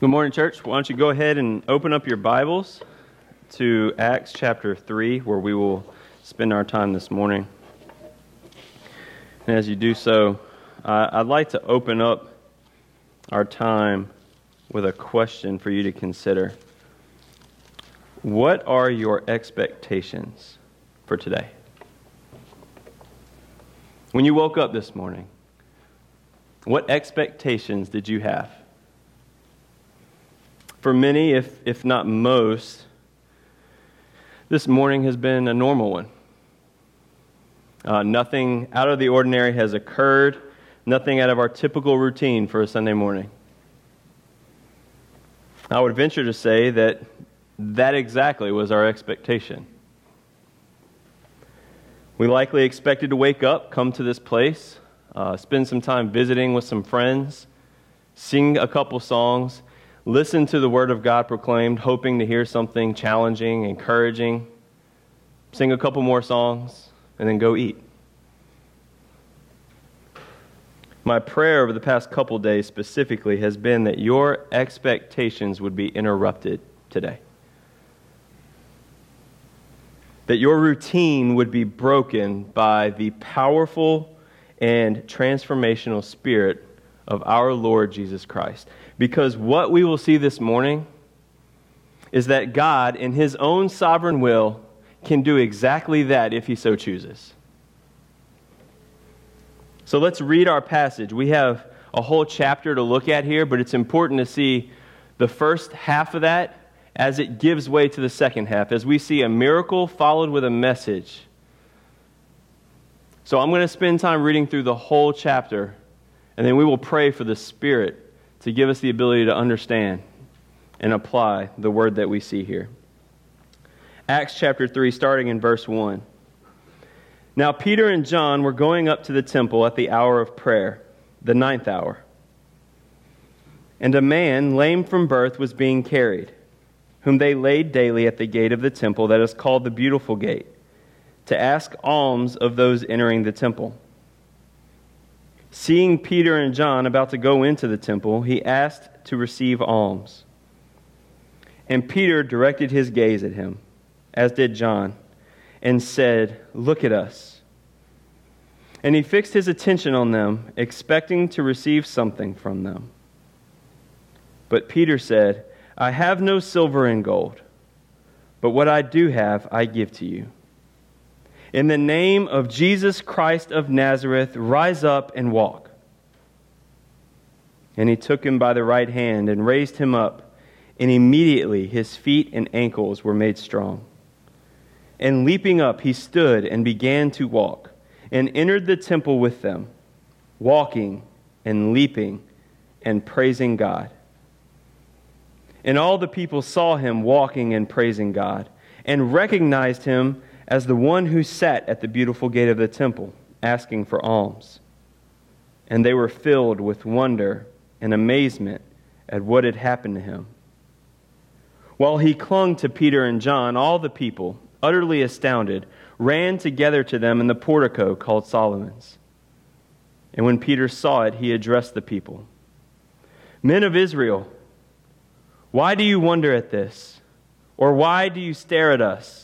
Good morning, church. Why don't you go ahead and open up your Bibles to Acts chapter 3, where we will spend our time this morning. And as you do so, I'd like to open up our time with a question for you to consider. What are your expectations for today? When you woke up this morning, what expectations did you have? For many, if, if not most, this morning has been a normal one. Uh, nothing out of the ordinary has occurred, nothing out of our typical routine for a Sunday morning. I would venture to say that that exactly was our expectation. We likely expected to wake up, come to this place, uh, spend some time visiting with some friends, sing a couple songs, listen to the Word of God proclaimed, hoping to hear something challenging, encouraging, sing a couple more songs, and then go eat. My prayer over the past couple days specifically has been that your expectations would be interrupted today. That your routine would be broken by the powerful and transformational spirit of our Lord Jesus Christ. Because what we will see this morning is that God, in His own sovereign will, can do exactly that if He so chooses. So let's read our passage. We have a whole chapter to look at here, but it's important to see the first half of that as it gives way to the second half, as we see a miracle followed with a message. So I'm going to spend time reading through the whole chapter, and then we will pray for the Spirit to give us the ability to understand and apply the word that we see here. Acts chapter 3, starting in verse 1. Now, Peter and John were going up to the temple at the hour of prayer, the ninth hour. And a man, lame from birth, was being carried, whom they laid daily at the gate of the temple that is called the Beautiful Gate, to ask alms of those entering the temple. Seeing Peter and John about to go into the temple, he asked to receive alms. And Peter directed his gaze at him, as did John and said, Look at us. And he fixed his attention on them, expecting to receive something from them. But Peter said, I have no silver and gold, but what I do have, I give to you. In the name of Jesus Christ of Nazareth, rise up and walk. And he took him by the right hand and raised him up, and immediately his feet and ankles were made strong. And leaping up, he stood and began to walk, and entered the temple with them, walking and leaping and praising God. And all the people saw him walking and praising God, and recognized him as the one who sat at the beautiful gate of the temple, asking for alms. And they were filled with wonder and amazement at what had happened to him. While he clung to Peter and John, all the people, utterly astounded, ran together to them in the portico called Solomon's. And when Peter saw it, he addressed the people Men of Israel, why do you wonder at this? Or why do you stare at us,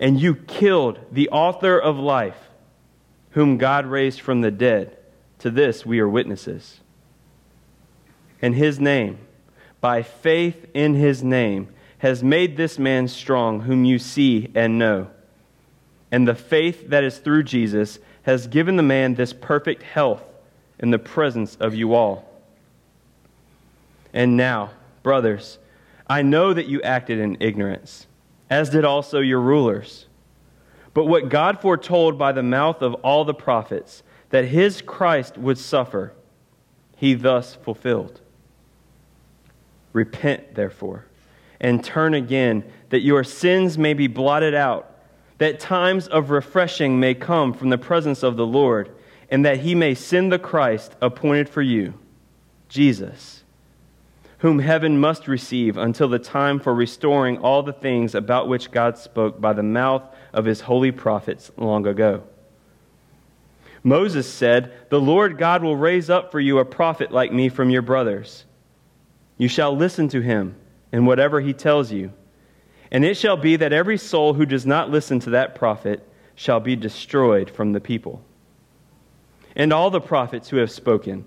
And you killed the author of life, whom God raised from the dead. To this we are witnesses. And his name, by faith in his name, has made this man strong, whom you see and know. And the faith that is through Jesus has given the man this perfect health in the presence of you all. And now, brothers, I know that you acted in ignorance, as did also your rulers. But what God foretold by the mouth of all the prophets, that his Christ would suffer, he thus fulfilled. Repent, therefore, and turn again, that your sins may be blotted out, that times of refreshing may come from the presence of the Lord, and that he may send the Christ appointed for you, Jesus, whom heaven must receive until the time for restoring all the things about which God spoke by the mouth of his holy prophets long ago. Moses said, The Lord God will raise up for you a prophet like me from your brothers. You shall listen to him in whatever he tells you. And it shall be that every soul who does not listen to that prophet shall be destroyed from the people. And all the prophets who have spoken,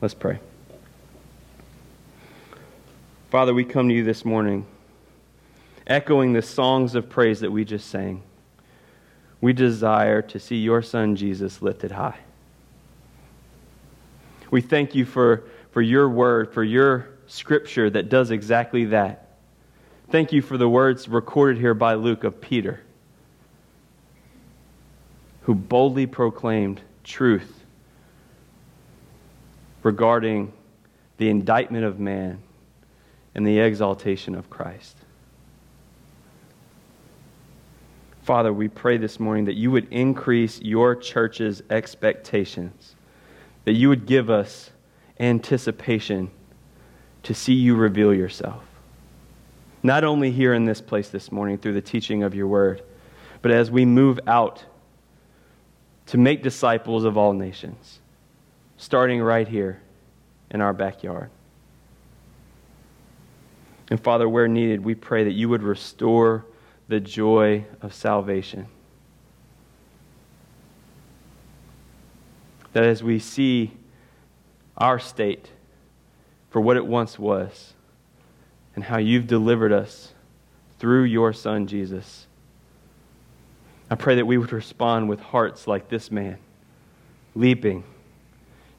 Let's pray. Father, we come to you this morning, echoing the songs of praise that we just sang. We desire to see your Son Jesus lifted high. We thank you for, for your word, for your scripture that does exactly that. Thank you for the words recorded here by Luke of Peter, who boldly proclaimed truth regarding the indictment of man and the exaltation of Christ. Father, we pray this morning that you would increase your church's expectations that you would give us anticipation to see you reveal yourself. Not only here in this place this morning through the teaching of your word, but as we move out to make disciples of all nations, starting right here in our backyard. And Father, where needed, we pray that you would restore the joy of salvation. that as we see our state for what it once was and how you've delivered us through your Son, Jesus, I pray that we would respond with hearts like this man, leaping,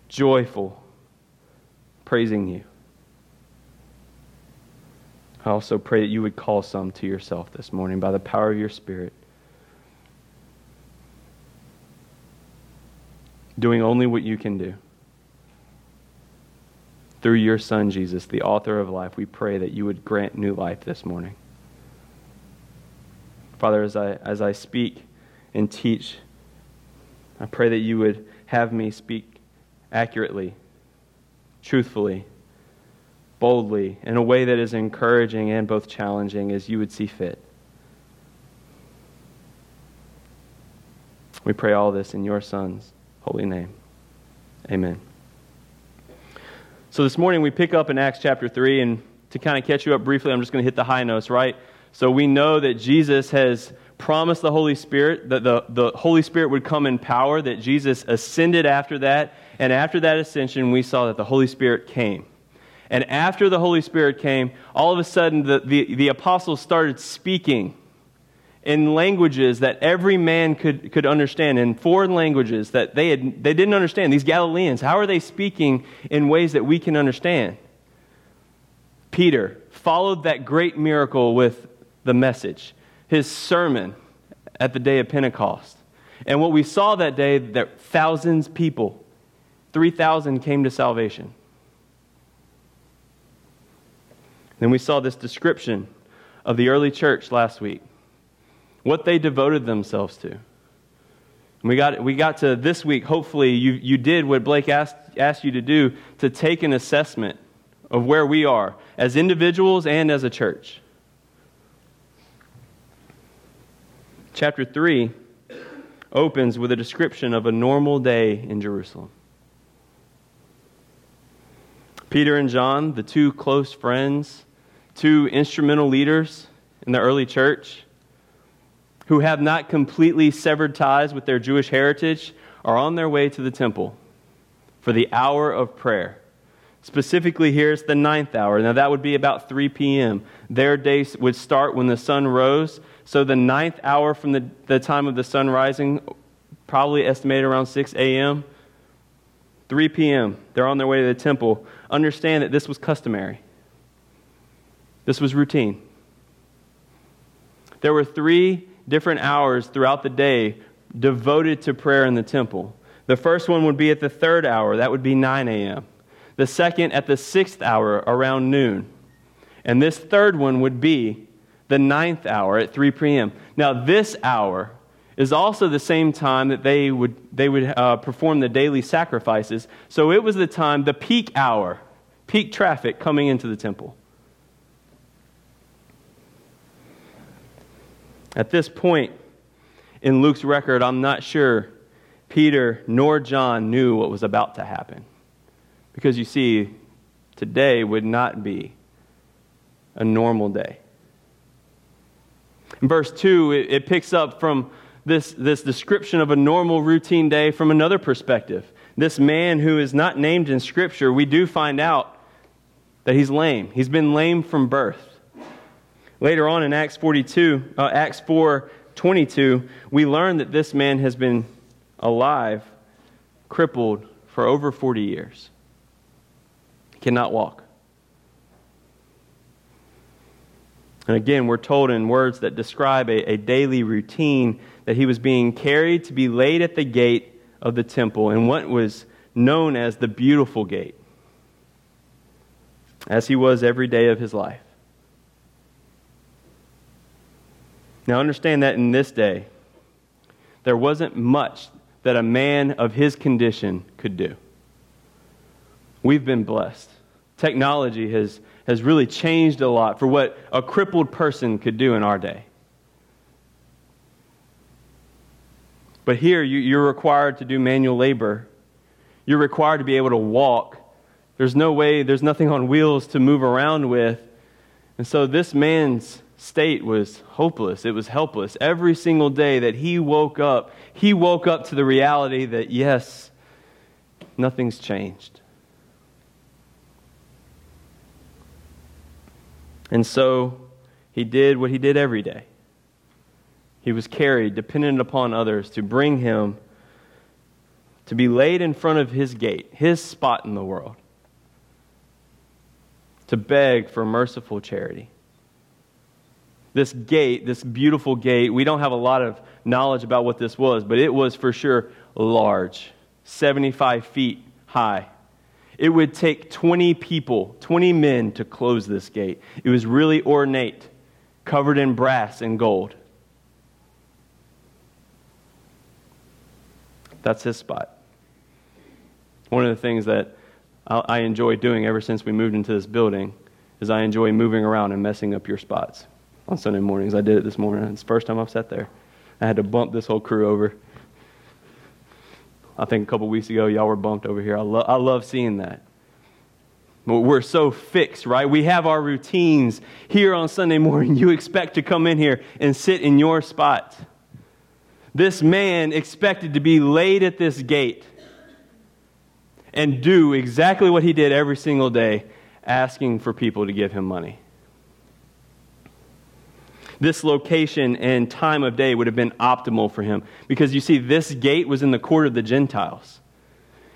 joyful, praising you. I also pray that you would call some to yourself this morning by the power of your Spirit. doing only what you can do. Through your Son, Jesus, the author of life, we pray that you would grant new life this morning. Father, as I, as I speak and teach, I pray that you would have me speak accurately, truthfully, boldly, in a way that is encouraging and both challenging as you would see fit. We pray all this in your Son's holy name. Amen. So this morning we pick up in Acts chapter 3, and to kind of catch you up briefly, I'm just going to hit the high notes, right? So we know that Jesus has promised the Holy Spirit, that the, the Holy Spirit would come in power, that Jesus ascended after that, and after that ascension, we saw that the Holy Spirit came. And after the Holy Spirit came, all of a sudden the, the, the apostles started speaking in languages that every man could, could understand, in foreign languages that they, had, they didn't understand. These Galileans, how are they speaking in ways that we can understand? Peter followed that great miracle with the message, his sermon at the day of Pentecost. And what we saw that day, that thousands people, 3,000 came to salvation. Then we saw this description of the early church last week what they devoted themselves to. we got, we got to this week, hopefully, you, you did what Blake asked, asked you to do to take an assessment of where we are as individuals and as a church. Chapter 3 opens with a description of a normal day in Jerusalem. Peter and John, the two close friends, two instrumental leaders in the early church, who have not completely severed ties with their Jewish heritage are on their way to the temple for the hour of prayer. Specifically, here it's the ninth hour. Now, that would be about 3 p.m. Their day would start when the sun rose. So, the ninth hour from the, the time of the sun rising, probably estimated around 6 a.m., 3 p.m., they're on their way to the temple. Understand that this was customary, this was routine. There were three different hours throughout the day devoted to prayer in the temple. The first one would be at the third hour, that would be 9 a.m. The second at the sixth hour, around noon. And this third one would be the ninth hour at 3 p.m. Now, this hour is also the same time that they would, they would uh, perform the daily sacrifices. So it was the time, the peak hour, peak traffic coming into the temple. At this point in Luke's record, I'm not sure Peter nor John knew what was about to happen. Because you see, today would not be a normal day. In verse 2, it, it picks up from this, this description of a normal routine day from another perspective. This man who is not named in Scripture, we do find out that he's lame. He's been lame from birth. Later on in Acts 42, uh, Acts 4 22, we learn that this man has been alive, crippled for over 40 years. He cannot walk. And again, we're told in words that describe a, a daily routine that he was being carried to be laid at the gate of the temple in what was known as the beautiful gate, as he was every day of his life. Now, understand that in this day, there wasn't much that a man of his condition could do. We've been blessed. Technology has has really changed a lot for what a crippled person could do in our day. But here, you're required to do manual labor. You're required to be able to walk. There's no way, there's nothing on wheels to move around with. And so this man's state was hopeless. It was helpless. Every single day that he woke up, he woke up to the reality that, yes, nothing's changed. And so he did what he did every day. He was carried, dependent upon others, to bring him to be laid in front of his gate, his spot in the world, to beg for merciful charity. This gate, this beautiful gate, we don't have a lot of knowledge about what this was, but it was for sure large, 75 feet high. It would take 20 people, 20 men to close this gate. It was really ornate, covered in brass and gold. That's his spot. One of the things that I enjoy doing ever since we moved into this building is I enjoy moving around and messing up your spots on Sunday mornings. I did it this morning. It's the first time I've sat there. I had to bump this whole crew over. I think a couple weeks ago, y'all were bumped over here. I, lo- I love seeing that. We're so fixed, right? We have our routines here on Sunday morning. You expect to come in here and sit in your spot. This man expected to be laid at this gate and do exactly what he did every single day, asking for people to give him money this location and time of day would have been optimal for him. Because you see, this gate was in the court of the Gentiles.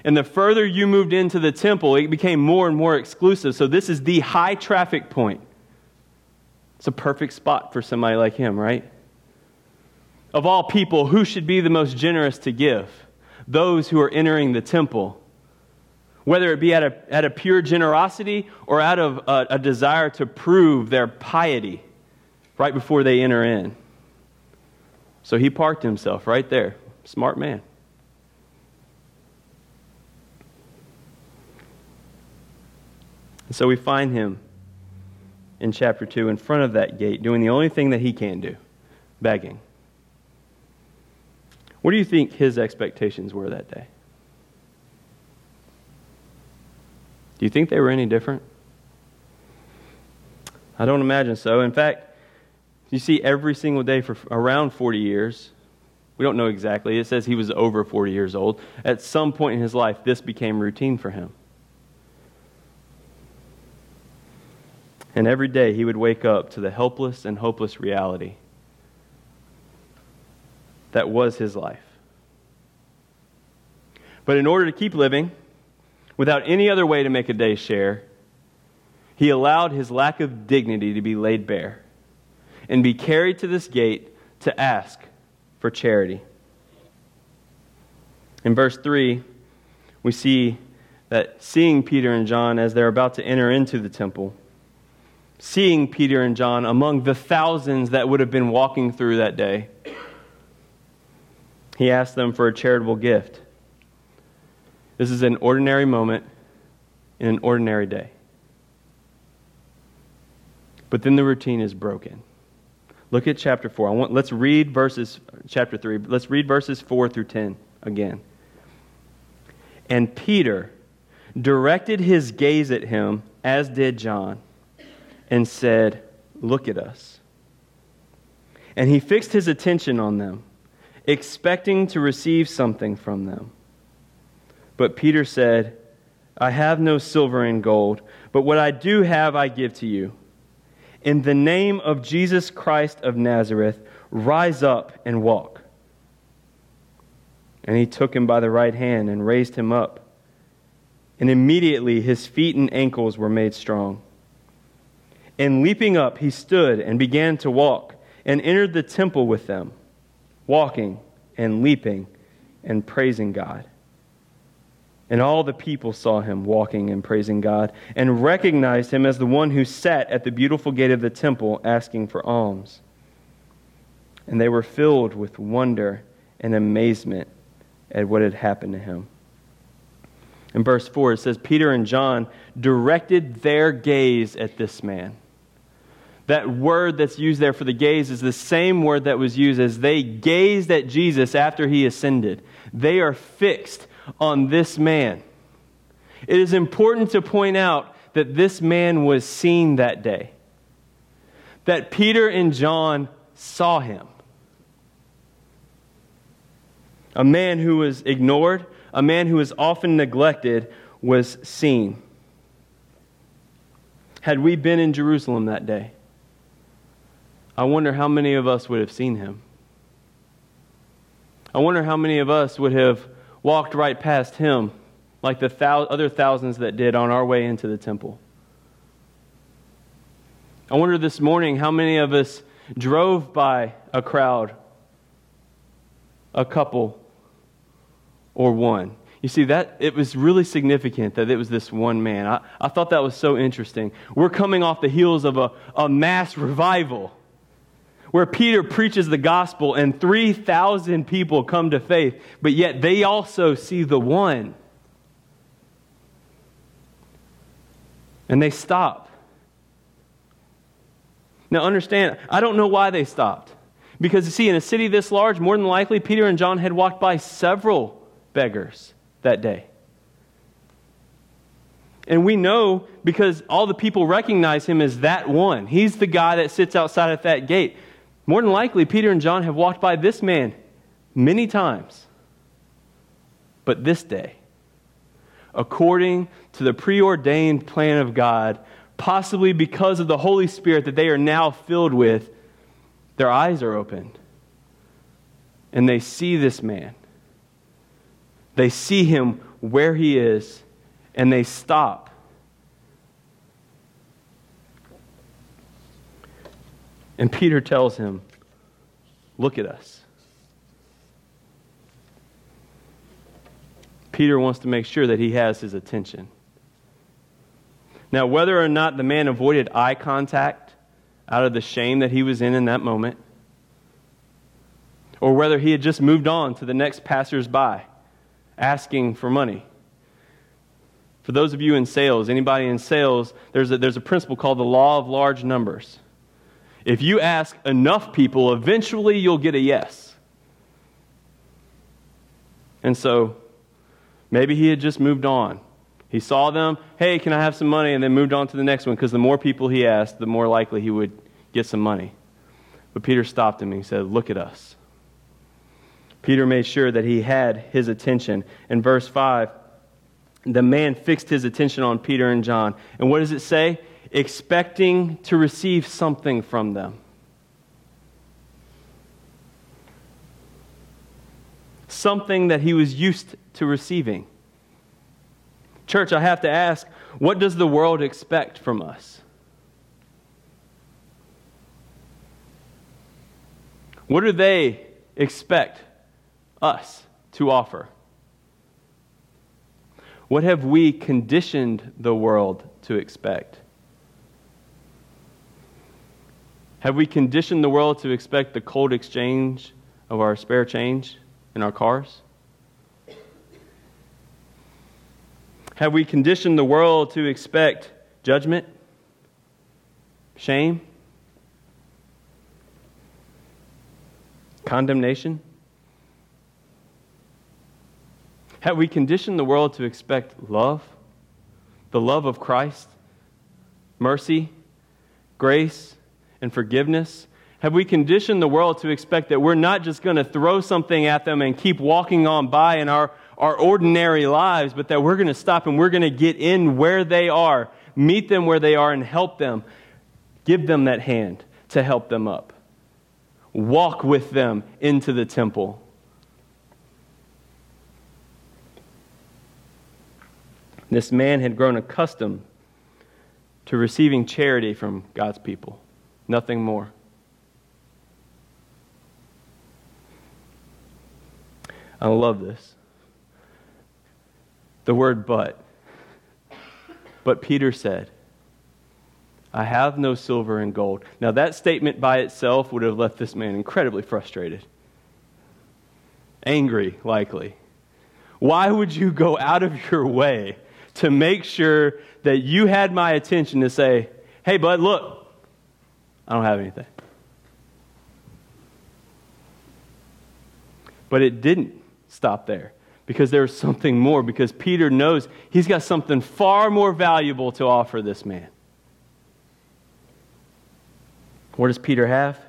And the further you moved into the temple, it became more and more exclusive. So this is the high traffic point. It's a perfect spot for somebody like him, right? Of all people, who should be the most generous to give? Those who are entering the temple. Whether it be out of, pure generosity or out of a, a desire to prove their piety right before they enter in. So he parked himself right there. Smart man. And so we find him in chapter 2 in front of that gate doing the only thing that he can do begging. What do you think his expectations were that day? Do you think they were any different? I don't imagine so. In fact, you see every single day for around 40 years. We don't know exactly. It says he was over 40 years old. At some point in his life, this became routine for him. And every day he would wake up to the helpless and hopeless reality that was his life. But in order to keep living, without any other way to make a day share, he allowed his lack of dignity to be laid bare and be carried to this gate to ask for charity. In verse 3, we see that seeing Peter and John as they're about to enter into the temple, seeing Peter and John among the thousands that would have been walking through that day, he asked them for a charitable gift. This is an ordinary moment in an ordinary day. But then the routine is broken. Look at chapter 4. I want, let's read verses, chapter 3. Let's read verses 4 through 10 again. And Peter directed his gaze at him, as did John, and said, Look at us. And he fixed his attention on them, expecting to receive something from them. But Peter said, I have no silver and gold, but what I do have I give to you. In the name of Jesus Christ of Nazareth, rise up and walk. And he took him by the right hand and raised him up. And immediately his feet and ankles were made strong. And leaping up, he stood and began to walk and entered the temple with them, walking and leaping and praising God. And all the people saw him walking and praising God, and recognized him as the one who sat at the beautiful gate of the temple asking for alms. And they were filled with wonder and amazement at what had happened to him. In verse 4, it says, Peter and John directed their gaze at this man. That word that's used there for the gaze is the same word that was used as they gazed at Jesus after he ascended. They are fixed on this man. It is important to point out that this man was seen that day, that Peter and John saw him. A man who was ignored, a man who was often neglected, was seen. Had we been in Jerusalem that day, I wonder how many of us would have seen him. I wonder how many of us would have walked right past him like the thou- other thousands that did on our way into the temple. I wonder this morning how many of us drove by a crowd, a couple, or one. You see, that it was really significant that it was this one man. I, I thought that was so interesting. We're coming off the heels of a, a mass revival where Peter preaches the gospel and 3,000 people come to faith, but yet they also see the one. And they stop. Now, understand, I don't know why they stopped. Because, you see, in a city this large, more than likely, Peter and John had walked by several beggars that day. And we know because all the people recognize him as that one. He's the guy that sits outside at that gate. More than likely, Peter and John have walked by this man many times. But this day, according to the preordained plan of God, possibly because of the Holy Spirit that they are now filled with, their eyes are opened. And they see this man. They see him where he is, and they stop And Peter tells him, Look at us. Peter wants to make sure that he has his attention. Now, whether or not the man avoided eye contact out of the shame that he was in in that moment, or whether he had just moved on to the next passersby asking for money. For those of you in sales, anybody in sales, there's a, there's a principle called the law of large numbers. If you ask enough people, eventually you'll get a yes. And so maybe he had just moved on. He saw them, hey, can I have some money? And then moved on to the next one because the more people he asked, the more likely he would get some money. But Peter stopped him and he said, Look at us. Peter made sure that he had his attention. In verse 5, the man fixed his attention on Peter and John. And what does it say? Expecting to receive something from them. Something that he was used to receiving. Church, I have to ask what does the world expect from us? What do they expect us to offer? What have we conditioned the world to expect? Have we conditioned the world to expect the cold exchange of our spare change in our cars? Have we conditioned the world to expect judgment, shame, condemnation? Have we conditioned the world to expect love, the love of Christ, mercy, grace, and forgiveness? Have we conditioned the world to expect that we're not just going to throw something at them and keep walking on by in our, our ordinary lives, but that we're going to stop and we're going to get in where they are, meet them where they are, and help them? Give them that hand to help them up. Walk with them into the temple. This man had grown accustomed to receiving charity from God's people. Nothing more. I love this. The word but. But Peter said, I have no silver and gold. Now, that statement by itself would have left this man incredibly frustrated, angry, likely. Why would you go out of your way to make sure that you had my attention to say, hey, bud, look, I don't have anything. But it didn't stop there because there was something more, because Peter knows he's got something far more valuable to offer this man. What does Peter have?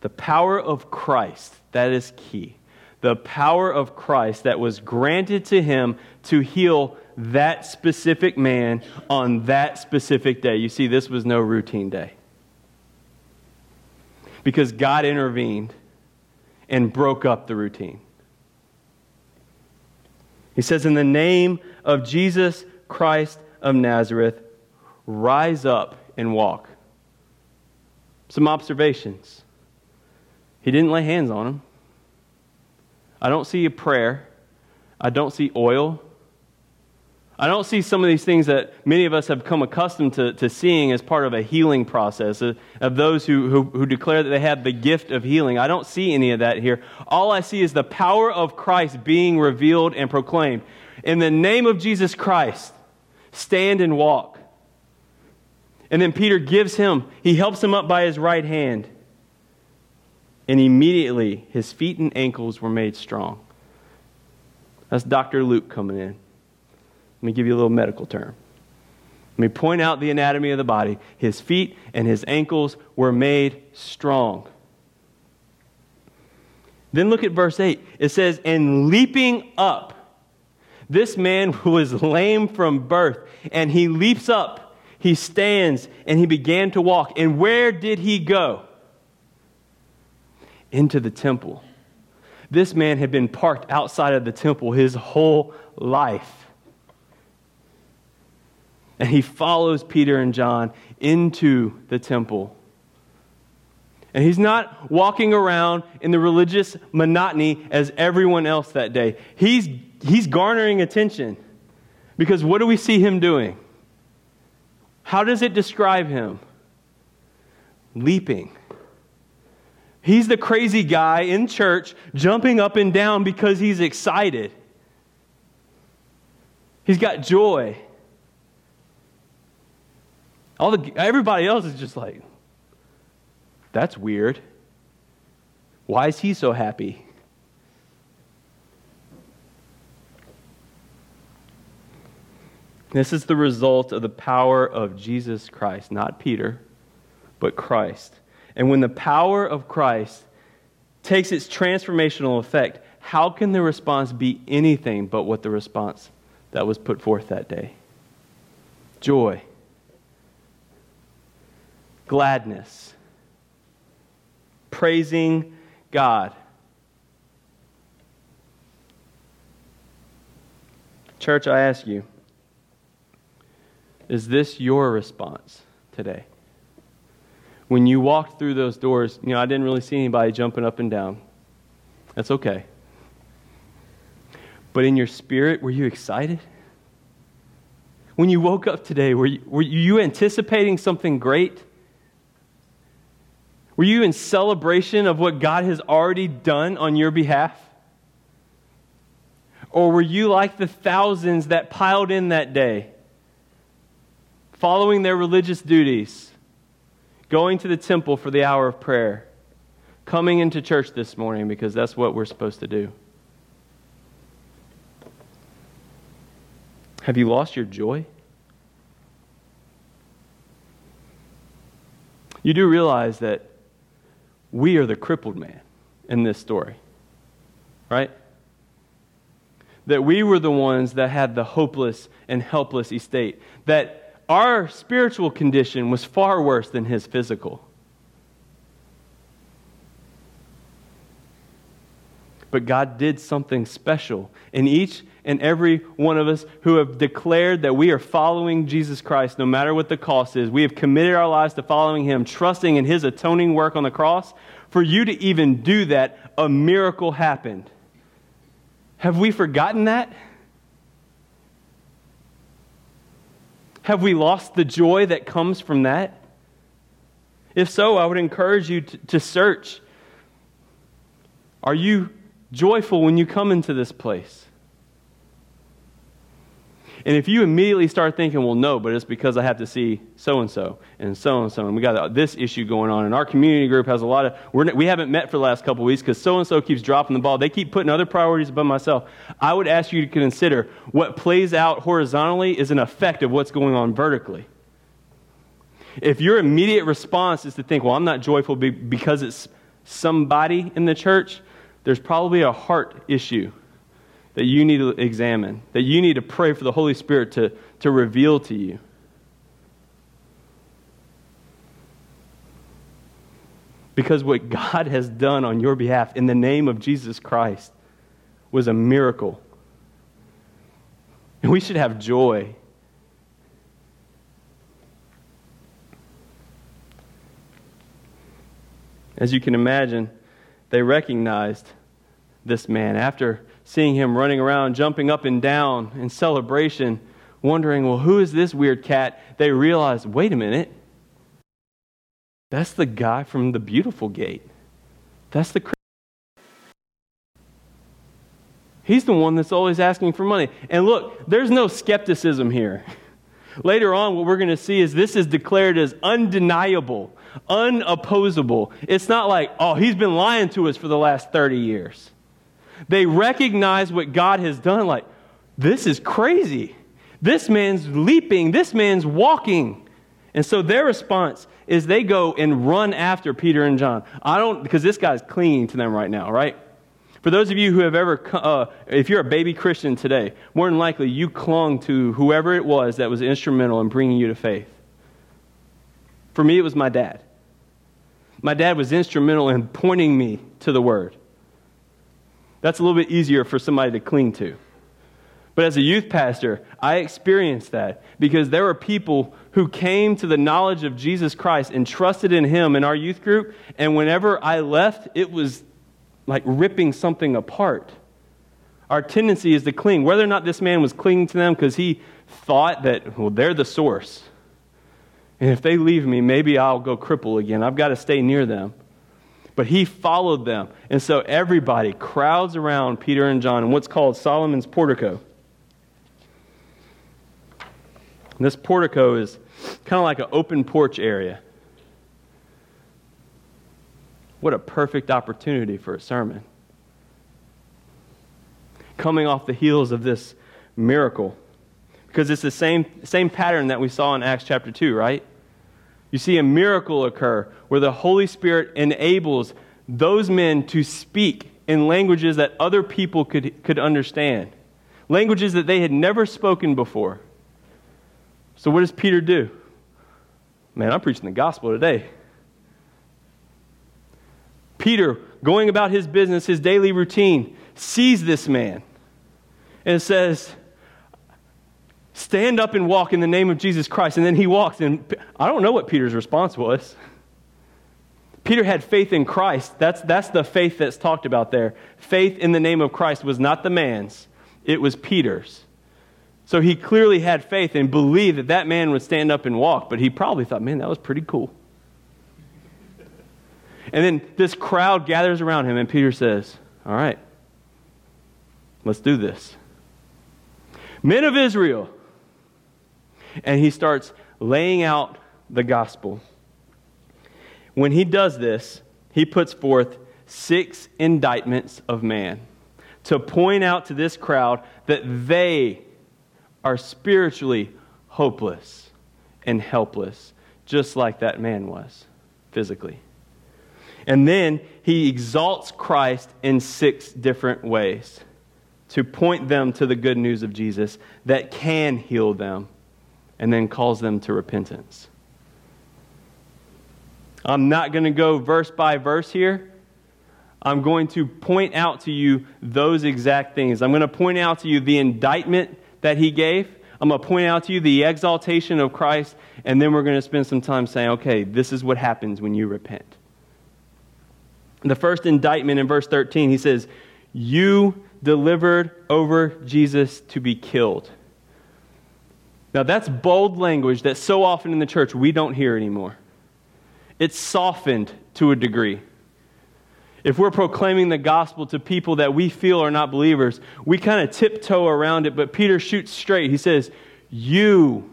The power of Christ. That is key. The power of Christ that was granted to him to heal that specific man on that specific day. You see, this was no routine day because God intervened and broke up the routine. He says, In the name of Jesus Christ of Nazareth, rise up and walk. Some observations. He didn't lay hands on him. I don't see a prayer. I don't see oil. I don't see some of these things that many of us have come accustomed to, to seeing as part of a healing process, of, of those who, who, who declare that they have the gift of healing. I don't see any of that here. All I see is the power of Christ being revealed and proclaimed. In the name of Jesus Christ, stand and walk. And then Peter gives him, he helps him up by his right hand. And immediately his feet and ankles were made strong. That's Dr. Luke coming in. Let me give you a little medical term. Let me point out the anatomy of the body. His feet and his ankles were made strong. Then look at verse 8. It says, And leaping up, this man was lame from birth, and he leaps up, he stands, and he began to walk. And where did he go? Into the temple. This man had been parked outside of the temple his whole life. And he follows Peter and John into the temple. And he's not walking around in the religious monotony as everyone else that day. He's, he's garnering attention. Because what do we see him doing? How does it describe him? Leaping. He's the crazy guy in church jumping up and down because he's excited. He's got joy. All the, everybody else is just like, that's weird. Why is he so happy? This is the result of the power of Jesus Christ, not Peter, but Christ. And when the power of Christ takes its transformational effect, how can the response be anything but what the response that was put forth that day? Joy gladness, praising God. Church, I ask you, is this your response today? When you walked through those doors, you know, I didn't really see anybody jumping up and down. That's okay. But in your spirit, were you excited? When you woke up today, were you, were you anticipating something great? Were you in celebration of what God has already done on your behalf? Or were you like the thousands that piled in that day, following their religious duties, going to the temple for the hour of prayer, coming into church this morning because that's what we're supposed to do? Have you lost your joy? You do realize that we are the crippled man in this story, right? that we were the ones that had the hopeless and helpless estate, that our spiritual condition was far worse than his physical. But God did something special in each and every one of us who have declared that we are following Jesus Christ no matter what the cost is. We have committed our lives to following Him, trusting in His atoning work on the cross. For you to even do that, a miracle happened. Have we forgotten that? Have we lost the joy that comes from that? If so, I would encourage you to, to search. Are you joyful when you come into this place? And if you immediately start thinking, well, no, but it's because I have to see so and so and so and so, and we got this issue going on, and our community group has a lot of, we're, we haven't met for the last couple weeks because so and so keeps dropping the ball. They keep putting other priorities above myself. I would ask you to consider what plays out horizontally is an effect of what's going on vertically. If your immediate response is to think, well, I'm not joyful because it's somebody in the church, there's probably a heart issue that you need to examine, that you need to pray for the Holy Spirit to, to reveal to you. Because what God has done on your behalf in the name of Jesus Christ was a miracle. And we should have joy. As you can imagine, they recognized this man after seeing him running around, jumping up and down in celebration, wondering, well, who is this weird cat? They realize, wait a minute. That's the guy from the beautiful gate. That's the He's the one that's always asking for money. And look, there's no skepticism here. Later on, what we're going to see is this is declared as undeniable, unopposable. It's not like, oh, he's been lying to us for the last 30 years. They recognize what God has done, like, this is crazy. This man's leaping, this man's walking. And so their response is they go and run after Peter and John. I don't, because this guy's clinging to them right now, right? For those of you who have ever, uh, if you're a baby Christian today, more than likely you clung to whoever it was that was instrumental in bringing you to faith. For me, it was my dad. My dad was instrumental in pointing me to the Word. That's a little bit easier for somebody to cling to. But as a youth pastor, I experienced that because there were people who came to the knowledge of Jesus Christ and trusted in Him in our youth group. And whenever I left, it was like ripping something apart. Our tendency is to cling. Whether or not this man was clinging to them because he thought that, well, they're the source. And if they leave me, maybe I'll go cripple again. I've got to stay near them. But he followed them. And so everybody crowds around Peter and John in what's called Solomon's portico. And this portico is kind of like an open porch area. What a perfect opportunity for a sermon. Coming off the heels of this miracle. Because it's the same, same pattern that we saw in Acts chapter 2, right? You see a miracle occur where the Holy Spirit enables those men to speak in languages that other people could, could understand, languages that they had never spoken before. So, what does Peter do? Man, I'm preaching the gospel today. Peter, going about his business, his daily routine, sees this man and says, Stand up and walk in the name of Jesus Christ. And then he walks, and I don't know what Peter's response was. Peter had faith in Christ. That's, that's the faith that's talked about there. Faith in the name of Christ was not the man's, it was Peter's. So he clearly had faith and believed that that man would stand up and walk, but he probably thought, man, that was pretty cool. And then this crowd gathers around him, and Peter says, All right, let's do this. Men of Israel. And he starts laying out the gospel. When he does this, he puts forth six indictments of man to point out to this crowd that they are spiritually hopeless and helpless, just like that man was physically. And then he exalts Christ in six different ways to point them to the good news of Jesus that can heal them and then calls them to repentance. I'm not going to go verse by verse here. I'm going to point out to you those exact things. I'm going to point out to you the indictment that he gave. I'm going to point out to you the exaltation of Christ, and then we're going to spend some time saying, okay, this is what happens when you repent. The first indictment in verse 13, he says, You delivered over Jesus to be killed. Now, that's bold language that so often in the church we don't hear anymore. It's softened to a degree. If we're proclaiming the gospel to people that we feel are not believers, we kind of tiptoe around it, but Peter shoots straight. He says, You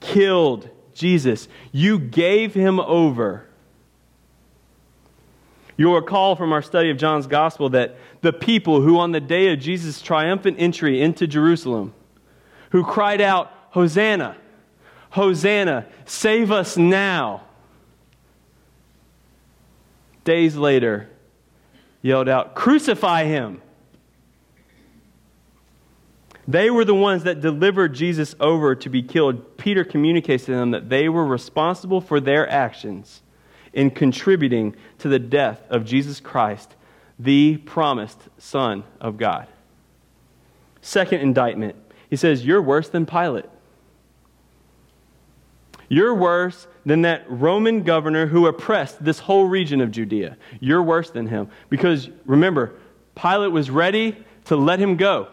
killed Jesus, you gave him over. You'll recall from our study of John's gospel that the people who, on the day of Jesus' triumphant entry into Jerusalem, who cried out, Hosanna, Hosanna, save us now, days later yelled out, Crucify him. They were the ones that delivered Jesus over to be killed. Peter communicates to them that they were responsible for their actions in contributing to the death of Jesus Christ, the promised Son of God. Second indictment, he says, You're worse than Pilate. You're worse than that Roman governor who oppressed this whole region of Judea. You're worse than him. Because remember, Pilate was ready to let him go.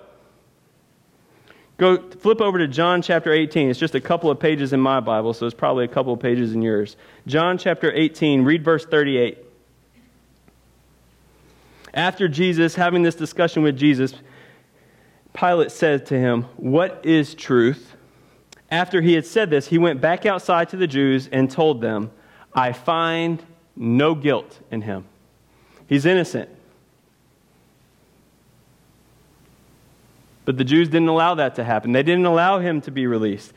Go flip over to John chapter 18. It's just a couple of pages in my Bible, so it's probably a couple of pages in yours. John chapter 18, read verse 38. After Jesus, having this discussion with Jesus, Pilate said to him, What is truth? After he had said this, he went back outside to the Jews and told them, I find no guilt in him. He's innocent. But the Jews didn't allow that to happen. They didn't allow him to be released.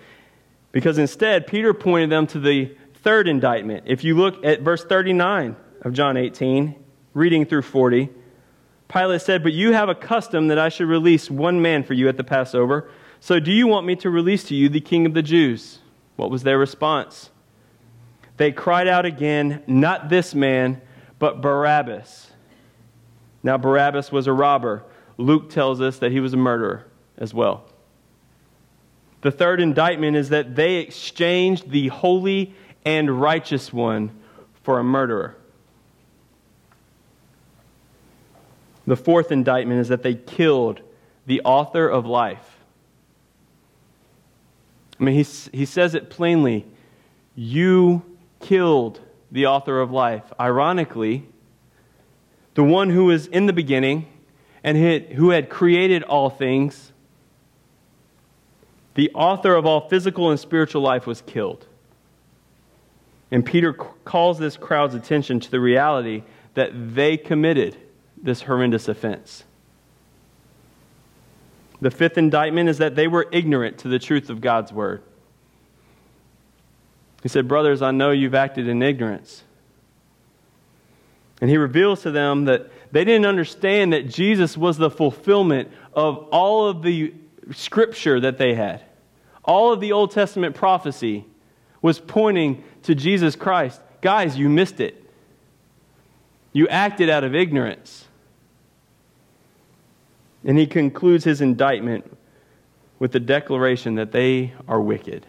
Because instead, Peter pointed them to the third indictment. If you look at verse 39 of John 18, reading through 40, Pilate said, But you have a custom that I should release one man for you at the Passover. So do you want me to release to you the king of the Jews? What was their response? They cried out again, Not this man, but Barabbas. Now, Barabbas was a robber Luke tells us that he was a murderer as well. The third indictment is that they exchanged the holy and righteous one for a murderer. The fourth indictment is that they killed the author of life. I mean, he, he says it plainly you killed the author of life. Ironically, the one who was in the beginning and who had created all things, the author of all physical and spiritual life was killed. And Peter calls this crowd's attention to the reality that they committed this horrendous offense. The fifth indictment is that they were ignorant to the truth of God's word. He said, Brothers, I know you've acted in ignorance. And he reveals to them that they didn't understand that Jesus was the fulfillment of all of the scripture that they had, all of the Old Testament prophecy was pointing to Jesus Christ. Guys, you missed it. You acted out of ignorance. And he concludes his indictment with the declaration that they are wicked.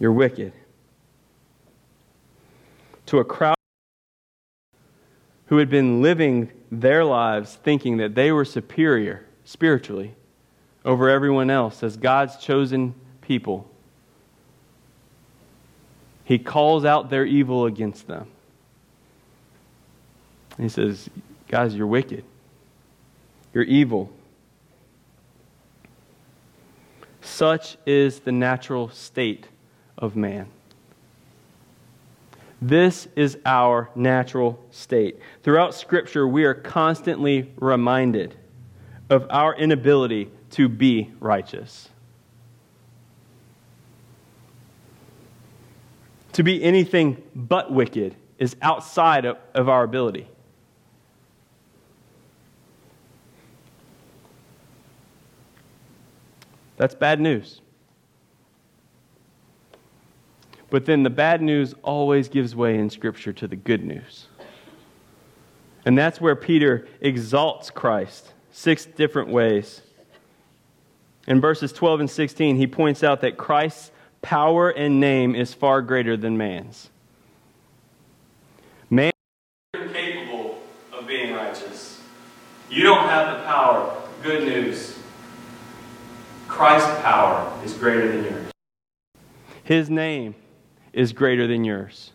You're wicked. To a crowd who had been living their lives thinking that they were superior spiritually over everyone else as God's chosen people. He calls out their evil against them. He says, Guys, you're wicked. You're evil. Such is the natural state of man. This is our natural state. Throughout Scripture, we are constantly reminded of our inability to be righteous. To be anything but wicked is outside of, of our ability. That's bad news. But then the bad news always gives way in Scripture to the good news. And that's where Peter exalts Christ six different ways. In verses 12 and 16, he points out that Christ's power and name is far greater than man's. Man is incapable of being righteous. You don't have the power. Good news. Christ's power is greater than yours. His name is greater than yours.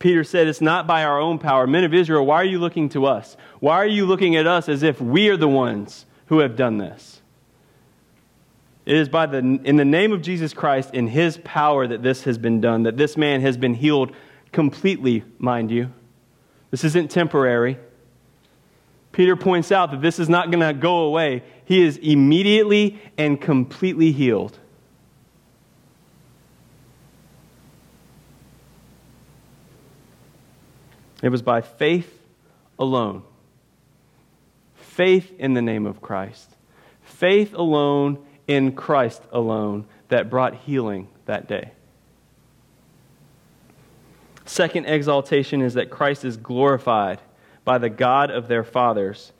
Peter said, It's not by our own power. Men of Israel, why are you looking to us? Why are you looking at us as if we are the ones who have done this? It is by the, in the name of Jesus Christ, in his power, that this has been done, that this man has been healed completely, mind you. This isn't temporary. Peter points out that this is not going to go away. He is immediately and completely healed. It was by faith alone. Faith in the name of Christ. Faith alone in Christ alone that brought healing that day. Second exaltation is that Christ is glorified by the God of their fathers.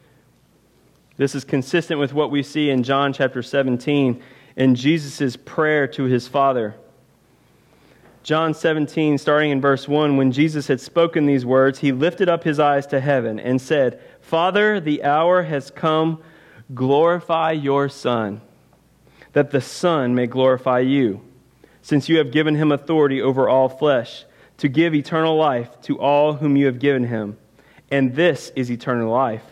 This is consistent with what we see in John chapter 17 in Jesus' prayer to his Father. John 17, starting in verse 1, when Jesus had spoken these words, he lifted up his eyes to heaven and said, Father, the hour has come. Glorify your Son, that the Son may glorify you, since you have given him authority over all flesh, to give eternal life to all whom you have given him. And this is eternal life,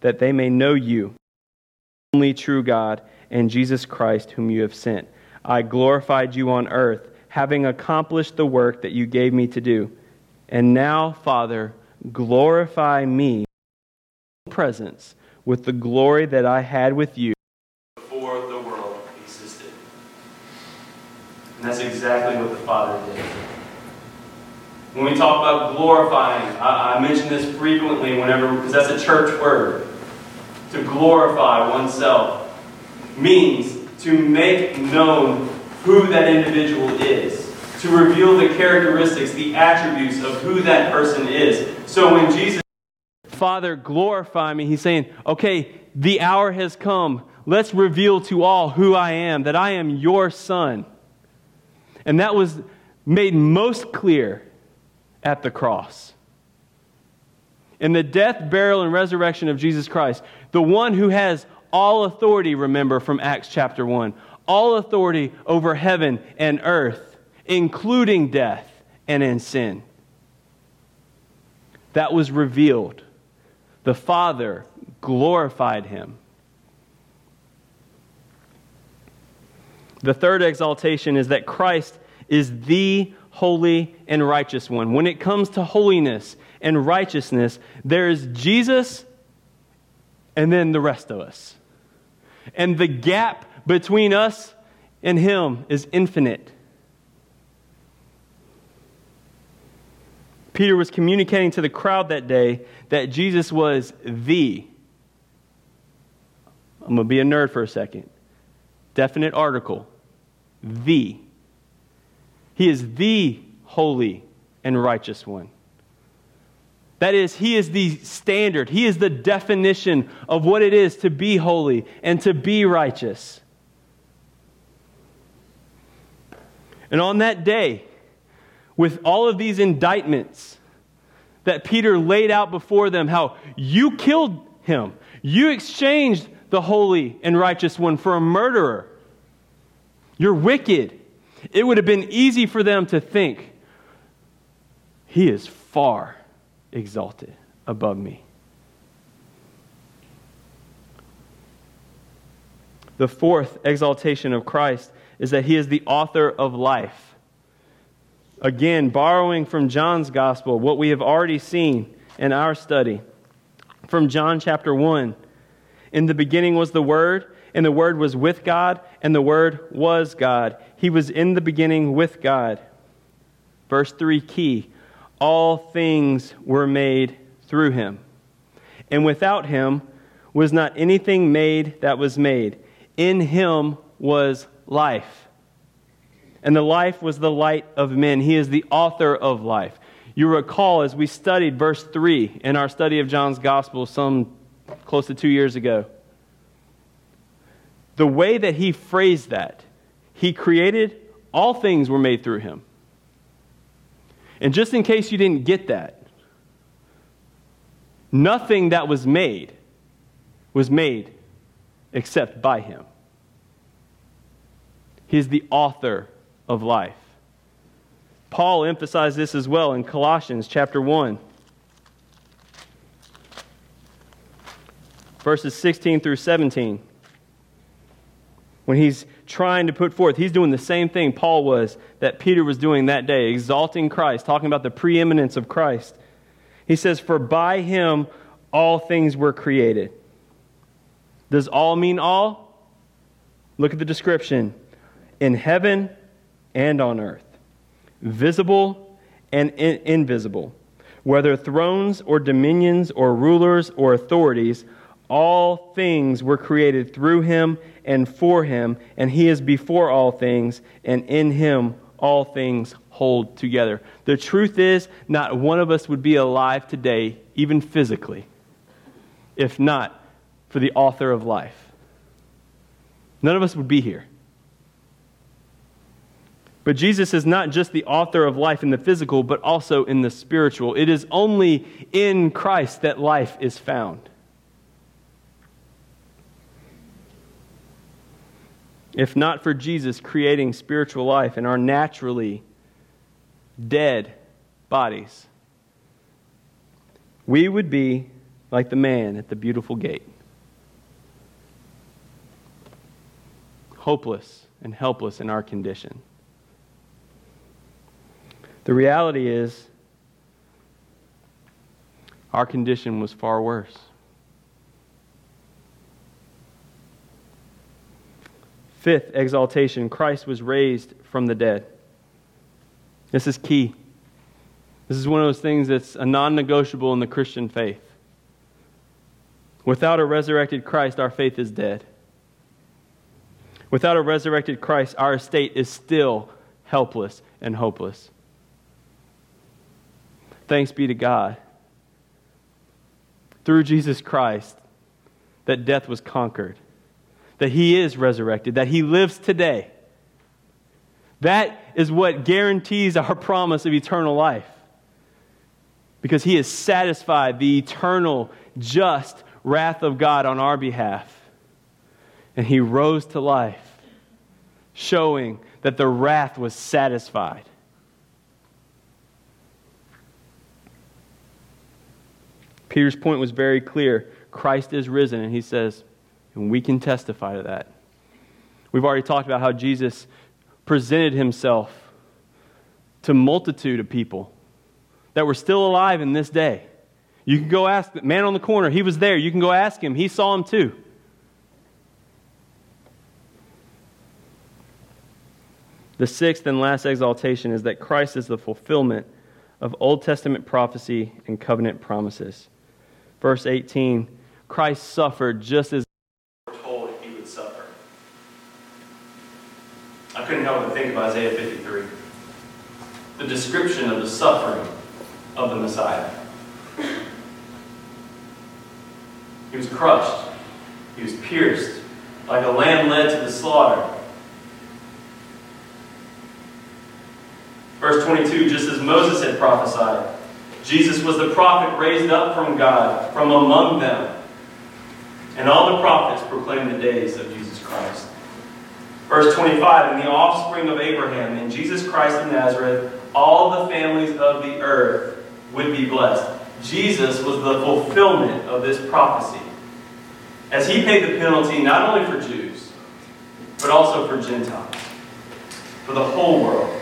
that they may know you, only true God, and Jesus Christ, whom you have sent. I glorified you on earth having accomplished the work that you gave me to do. And now, Father, glorify me in presence with the glory that I had with you before the world existed. And that's exactly what the Father did. When we talk about glorifying, I, I mention this frequently whenever, because that's a church word. To glorify oneself means to make known who that individual is, to reveal the characteristics, the attributes of who that person is. So when Jesus, Father, glorify me, he's saying, okay, the hour has come. Let's reveal to all who I am, that I am your son. And that was made most clear at the cross. In the death, burial, and resurrection of Jesus Christ, the one who has all authority, remember from Acts chapter 1, all authority over heaven and earth, including death and in sin. That was revealed. The Father glorified him. The third exaltation is that Christ is the holy and righteous one. When it comes to holiness and righteousness, there is Jesus and then the rest of us. And the gap between us and Him is infinite. Peter was communicating to the crowd that day that Jesus was the, I'm going to be a nerd for a second, definite article, the. He is the holy and righteous one. That is, He is the standard, He is the definition of what it is to be holy and to be righteous. And on that day, with all of these indictments that Peter laid out before them, how you killed him, you exchanged the holy and righteous one for a murderer, you're wicked. It would have been easy for them to think, he is far exalted above me. The fourth exaltation of Christ is that he is the author of life. Again, borrowing from John's gospel, what we have already seen in our study. From John chapter 1 In the beginning was the Word, and the Word was with God, and the Word was God. He was in the beginning with God. Verse 3 key All things were made through him. And without him was not anything made that was made. In him was life. And the life was the light of men. He is the author of life. You recall as we studied verse 3 in our study of John's gospel some close to two years ago, the way that he phrased that, he created, all things were made through him. And just in case you didn't get that, nothing that was made was made except by him. He is the author of life. Paul emphasized this as well in Colossians chapter 1. Verses 16 through 17. When he's trying to put forth, he's doing the same thing Paul was that Peter was doing that day, exalting Christ, talking about the preeminence of Christ. He says, For by him all things were created. Does all mean all? Look at the description in heaven and on earth, visible and in- invisible, whether thrones or dominions or rulers or authorities, all things were created through him and for him, and he is before all things, and in him all things hold together. The truth is, not one of us would be alive today, even physically, if not for the author of life. None of us would be here. But Jesus is not just the author of life in the physical, but also in the spiritual. It is only in Christ that life is found. If not for Jesus creating spiritual life in our naturally dead bodies, we would be like the man at the beautiful gate hopeless and helpless in our condition. The reality is, our condition was far worse. Fifth exaltation Christ was raised from the dead. This is key. This is one of those things that's a non negotiable in the Christian faith. Without a resurrected Christ, our faith is dead. Without a resurrected Christ, our estate is still helpless and hopeless. Thanks be to God. Through Jesus Christ, that death was conquered, that he is resurrected, that he lives today. That is what guarantees our promise of eternal life. Because he has satisfied the eternal, just wrath of God on our behalf. And he rose to life, showing that the wrath was satisfied. Peter's point was very clear Christ is risen, and he says, and we can testify to that. We've already talked about how Jesus presented himself to multitude of people that were still alive in this day. You can go ask the man on the corner, he was there. You can go ask him, he saw him too. The sixth and last exaltation is that Christ is the fulfillment of Old Testament prophecy and covenant promises verse 18, Christ suffered just as told he would suffer. I couldn't help I would think of Isaiah 53 the description of the suffering of the Messiah. He was crushed, he was pierced, like a lamb led to the slaughter. Verse 22 just as Moses had prophesied, Jesus was the prophet raised up from God, from among them. And all the prophets proclaim the days of Jesus Christ. Verse 25 In the offspring of Abraham, in Jesus Christ of Nazareth, all the families of the earth would be blessed. Jesus was the fulfillment of this prophecy. As he paid the penalty not only for Jews, but also for Gentiles, for the whole world,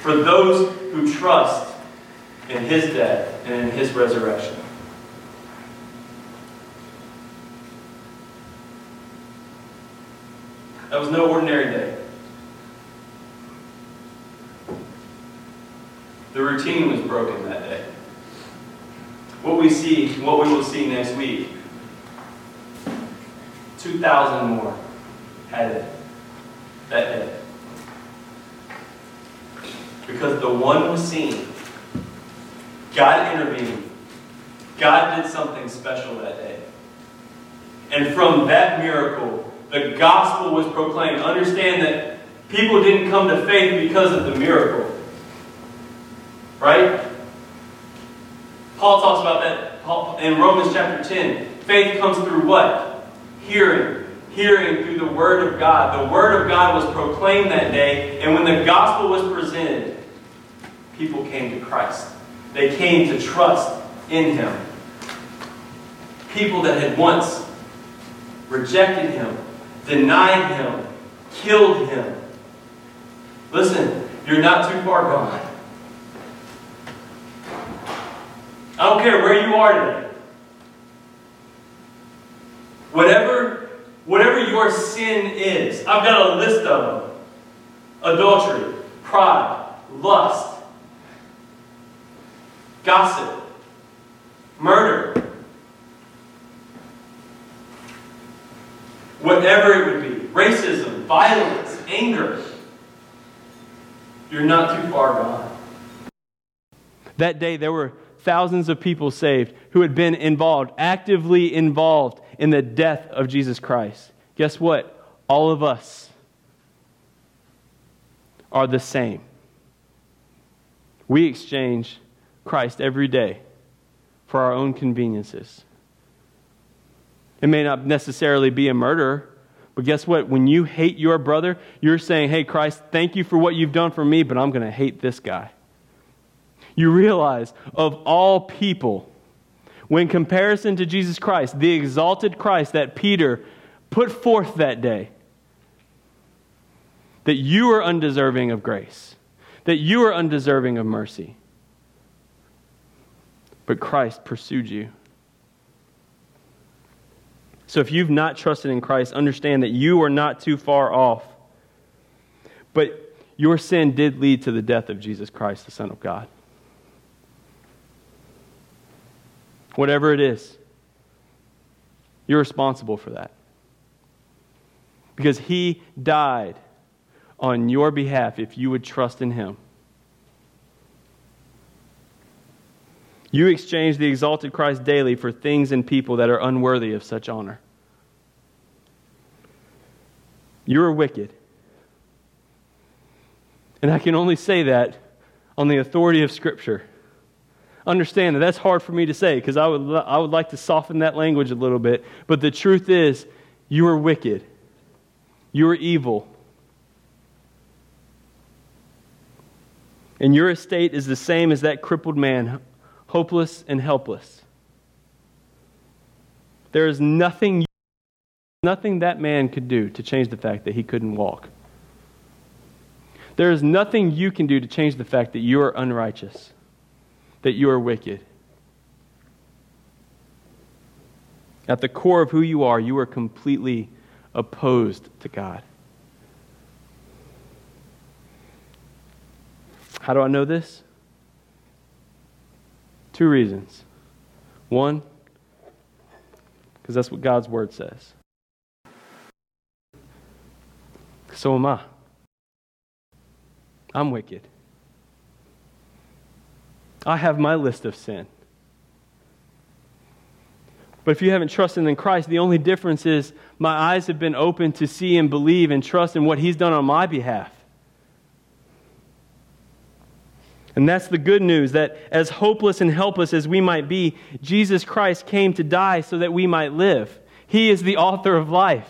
for those who trust in his death and in his resurrection. That was no ordinary day. The routine was broken that day. What we see, what we will see next week, 2,000 more had it that day. Because the one was seen. God intervened. God did something special that day. And from that miracle, the gospel was proclaimed. Understand that people didn't come to faith because of the miracle. Right? Paul talks about that in Romans chapter 10. Faith comes through what? Hearing. Hearing through the Word of God. The Word of God was proclaimed that day, and when the gospel was presented, people came to Christ. They came to trust in Him. People that had once rejected Him, denied Him, killed Him. Listen, you're not too far gone. I don't care where you are today. Whatever, whatever your sin is, I've got a list of them. Adultery, pride, lust, gossip, murder. Whatever it would be, racism, violence, anger. You're not too far gone. That day, there were thousands of people saved who had been involved, actively involved in the death of Jesus Christ. Guess what? All of us are the same. We exchange Christ every day for our own conveniences. It may not necessarily be a murderer, but guess what? When you hate your brother, you're saying, Hey, Christ, thank you for what you've done for me, but I'm going to hate this guy you realize of all people, when comparison to Jesus Christ, the exalted Christ that Peter put forth that day, that you are undeserving of grace, that you are undeserving of mercy. But Christ pursued you. So if you've not trusted in Christ, understand that you are not too far off. But your sin did lead to the death of Jesus Christ, the Son of God. Whatever it is, you're responsible for that. Because he died on your behalf if you would trust in him. You exchange the exalted Christ daily for things and people that are unworthy of such honor. You are wicked. And I can only say that on the authority of Scripture understand that that's hard for me to say because I would, I would like to soften that language a little bit. But the truth is, you are wicked, you are evil. And your estate is the same as that crippled man, hopeless and helpless. There is nothing, nothing that man could do to change the fact that he couldn't walk. There is nothing you can do to change the fact that you are unrighteous that you are wicked. At the core of who you are, you are completely opposed to God. How do I know this? Two reasons. One, because that's what God's word says. So am I. I'm wicked. I have my list of sin. But if you haven't trusted in Christ, the only difference is my eyes have been opened to see and believe and trust in what He's done on my behalf. And that's the good news that as hopeless and helpless as we might be, Jesus Christ came to die so that we might live. He is the author of life.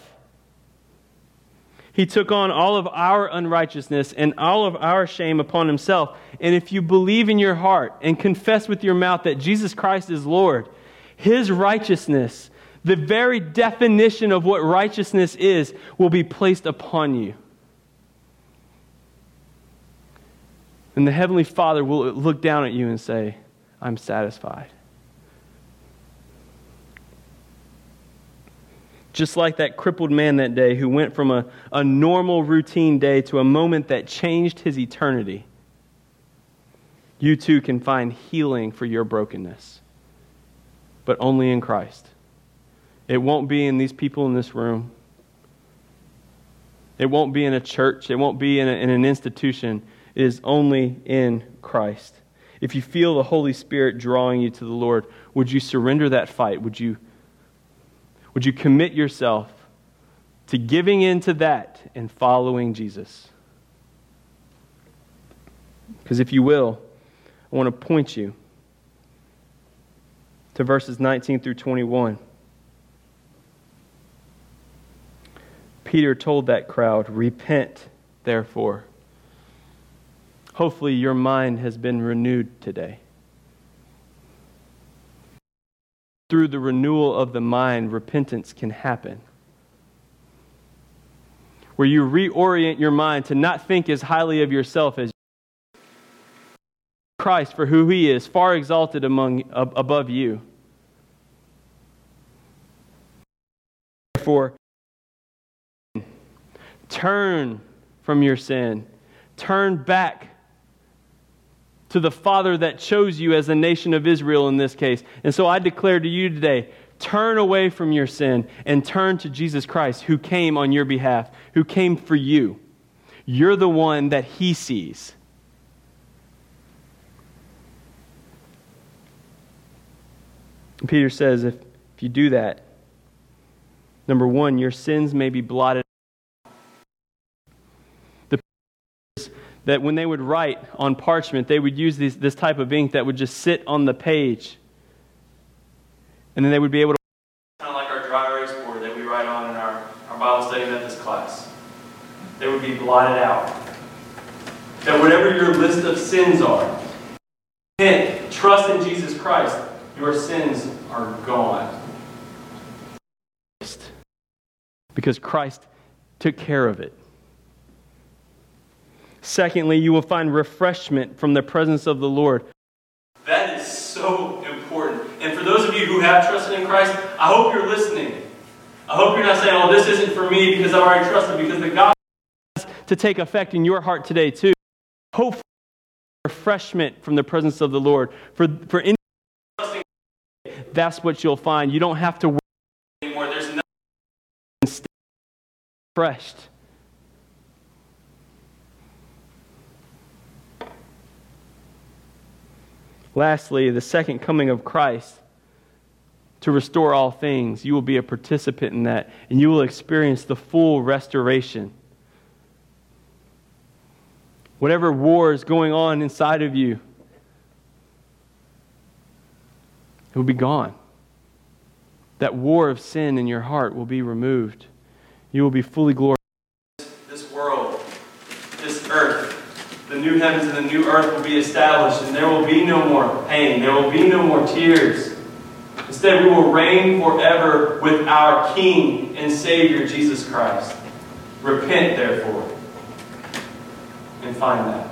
He took on all of our unrighteousness and all of our shame upon himself. And if you believe in your heart and confess with your mouth that Jesus Christ is Lord, his righteousness, the very definition of what righteousness is, will be placed upon you. And the Heavenly Father will look down at you and say, I'm satisfied. Just like that crippled man that day who went from a, a normal routine day to a moment that changed his eternity, you too can find healing for your brokenness, but only in Christ. It won't be in these people in this room. It won't be in a church. It won't be in, a, in an institution. It is only in Christ. If you feel the Holy Spirit drawing you to the Lord, would you surrender that fight? Would you would you commit yourself to giving in to that and following Jesus? Because if you will, I want to point you to verses 19 through 21. Peter told that crowd, Repent, therefore. Hopefully, your mind has been renewed today. through the renewal of the mind, repentance can happen. Where you reorient your mind to not think as highly of yourself as Christ for who he is, far exalted among above you. Therefore, turn from your sin. Turn back to the Father that chose you as a nation of Israel in this case. And so I declare to you today turn away from your sin and turn to Jesus Christ, who came on your behalf, who came for you. You're the one that He sees. Peter says if, if you do that, number one, your sins may be blotted that when they would write on parchment, they would use these, this type of ink that would just sit on the page. And then they would be able to. Kind of like our dry erase board that we write on in our, our Bible study Methodist class. They would be blotted out. That whatever your list of sins are, hint, trust in Jesus Christ, your sins are gone. Because Christ took care of it. Secondly, you will find refreshment from the presence of the Lord. That is so important. And for those of you who have trusted in Christ, I hope you're listening. I hope you're not saying, oh, this isn't for me because I've already trusted, because the gospel has to take effect in your heart today, too. Hope refreshment from the presence of the Lord. For, for any that's what you'll find. You don't have to worry anymore. There's nothing refreshed. Lastly, the second coming of Christ to restore all things. You will be a participant in that, and you will experience the full restoration. Whatever war is going on inside of you, it will be gone. That war of sin in your heart will be removed. You will be fully glorified. This world, this earth, the new heavens and the new earth will be established, and there will be no more pain. There will be no more tears. Instead, we will reign forever with our King and Savior, Jesus Christ. Repent, therefore, and find that.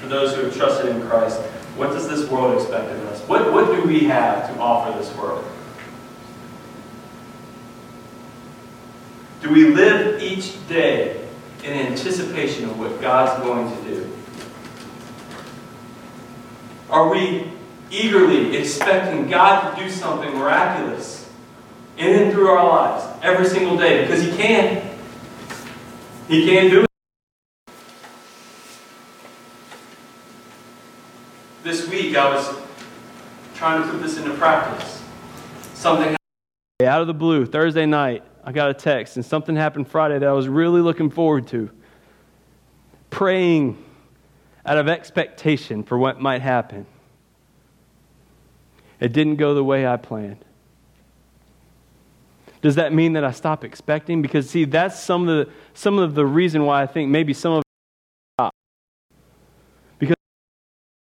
For those who have trusted in Christ, what does this world expect of us? What, what do we have to offer this world? Do we live each day in anticipation of what God's going to do? Are we eagerly expecting God to do something miraculous in and through our lives every single day? Because He can. He can't do it. This week I was trying to put this into practice. Something out of the blue, Thursday night, I got a text, and something happened Friday that I was really looking forward to. Praying out of expectation for what might happen. It didn't go the way I planned. Does that mean that I stop expecting? Because see, that's some of the some of the reason why I think maybe some of stop. Because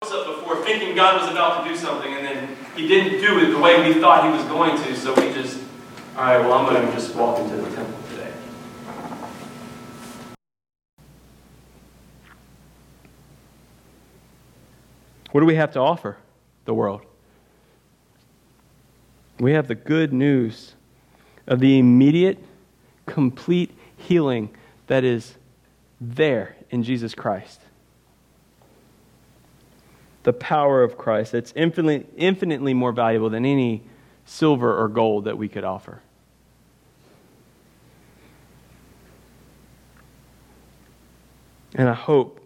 before thinking God was about to do something and then he didn't do it the way we thought he was going to, so we just all right, well I'm going to just walk into the temple today. What do we have to offer the world? We have the good news of the immediate, complete healing that is there in Jesus Christ. The power of Christ that's infinitely, infinitely more valuable than any silver or gold that we could offer. And I hope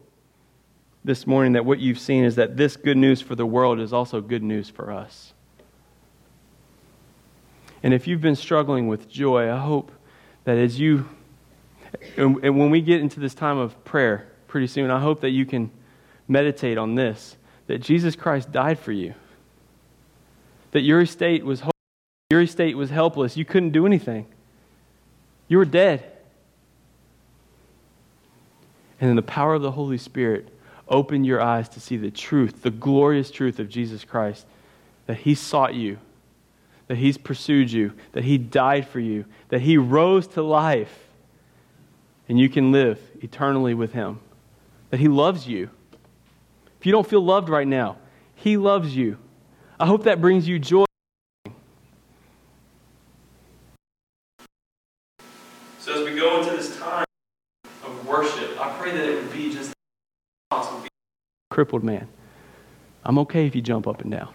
this morning that what you've seen is that this good news for the world is also good news for us. And if you've been struggling with joy, I hope that as you, and when we get into this time of prayer pretty soon, I hope that you can meditate on this that Jesus Christ died for you, that your estate was your estate was helpless. You couldn't do anything. You were dead. And in the power of the Holy Spirit, open your eyes to see the truth, the glorious truth of Jesus Christ, that He sought you that He's pursued you, that He died for you, that He rose to life, and you can live eternally with Him, that He loves you. If you don't feel loved right now, He loves you. I hope that brings you joy. So, as we go into this time of worship, I pray that it would be just possible. Crippled man. I'm okay if you jump up and down.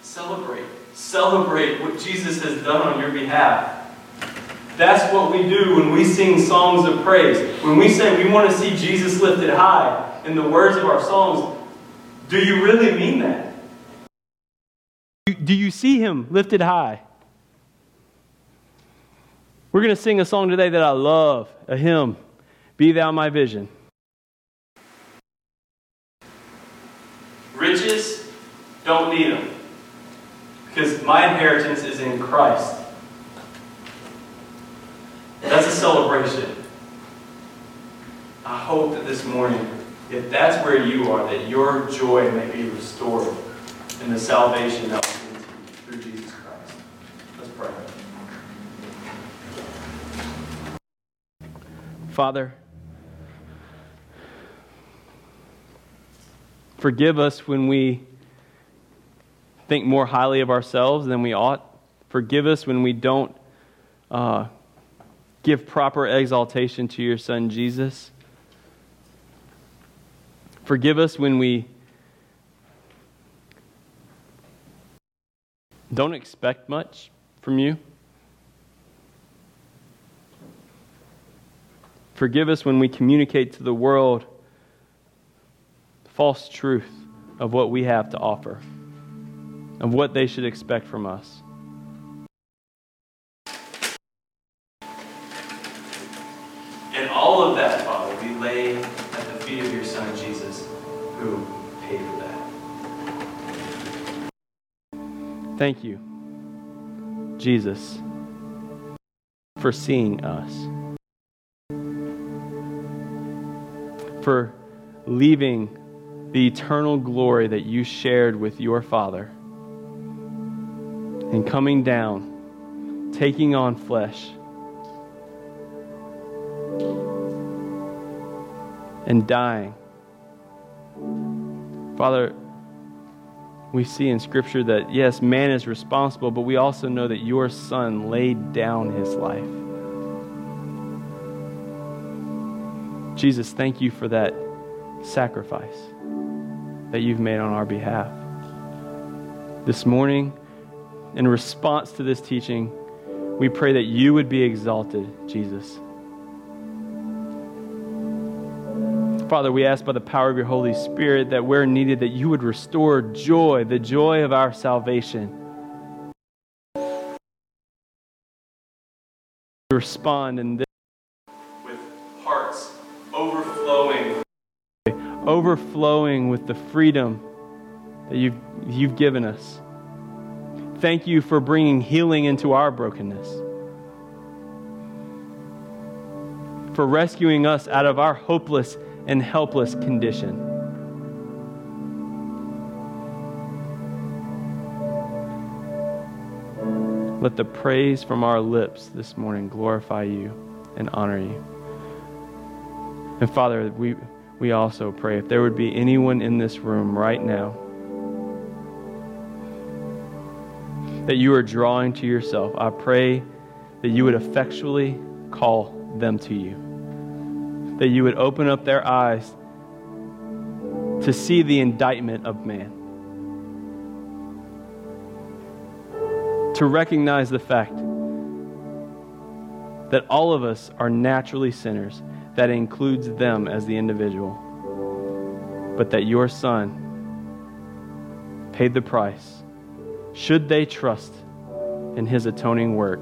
Celebrate. Celebrate what Jesus has done on your behalf. That's what we do when we sing songs of praise. When we say we want to see Jesus lifted high in the words of our songs, do you really mean that? Do you see him lifted high? We're going to sing a song today that I love, a hymn, Be Thou My Vision. Riches, don't need them. Because my inheritance is in Christ. That's a celebration. I hope that this morning, if that's where you are, that your joy may be restored in the salvation that will through Jesus Christ. Let's pray. Father, forgive us when we think more highly of ourselves than we ought. Forgive us when we don't uh, give proper exaltation to your Son, Jesus. Forgive us when we don't expect much from you. Forgive us when we communicate to the world false truth of what we have to offer of what they should expect from us. Thank you, Jesus, for seeing us, for leaving the eternal glory that you shared with your Father and coming down, taking on flesh, and dying. Father, we see in Scripture that, yes, man is responsible, but we also know that your Son laid down his life. Jesus, thank you for that sacrifice that you've made on our behalf. This morning, in response to this teaching, We pray that you would be exalted, Jesus. Father, we ask by the power of your Holy Spirit that where needed, that you would restore joy, the joy of our salvation. Respond in this with hearts overflowing, overflowing with the freedom that you've, you've given us. Thank you for bringing healing into our brokenness. For rescuing us out of our hopeless and helpless condition. Let the praise from our lips this morning glorify you and honor you. And Father, we, we also pray if there would be anyone in this room right now that you are drawing to yourself, I pray that you would effectually call them to you that you would open up their eyes to see the indictment of man, to recognize the fact that all of us are naturally sinners, that includes them as the individual, but that your Son paid the price. Should they trust in his atoning work?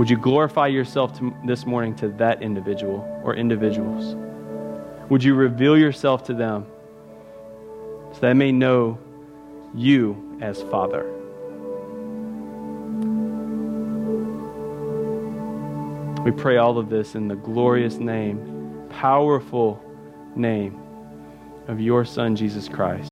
Would you glorify yourself to, this morning to that individual or individuals? Would you reveal yourself to them so they may know you as Father? We pray all of this in the glorious name, powerful name of your Son, Jesus Christ.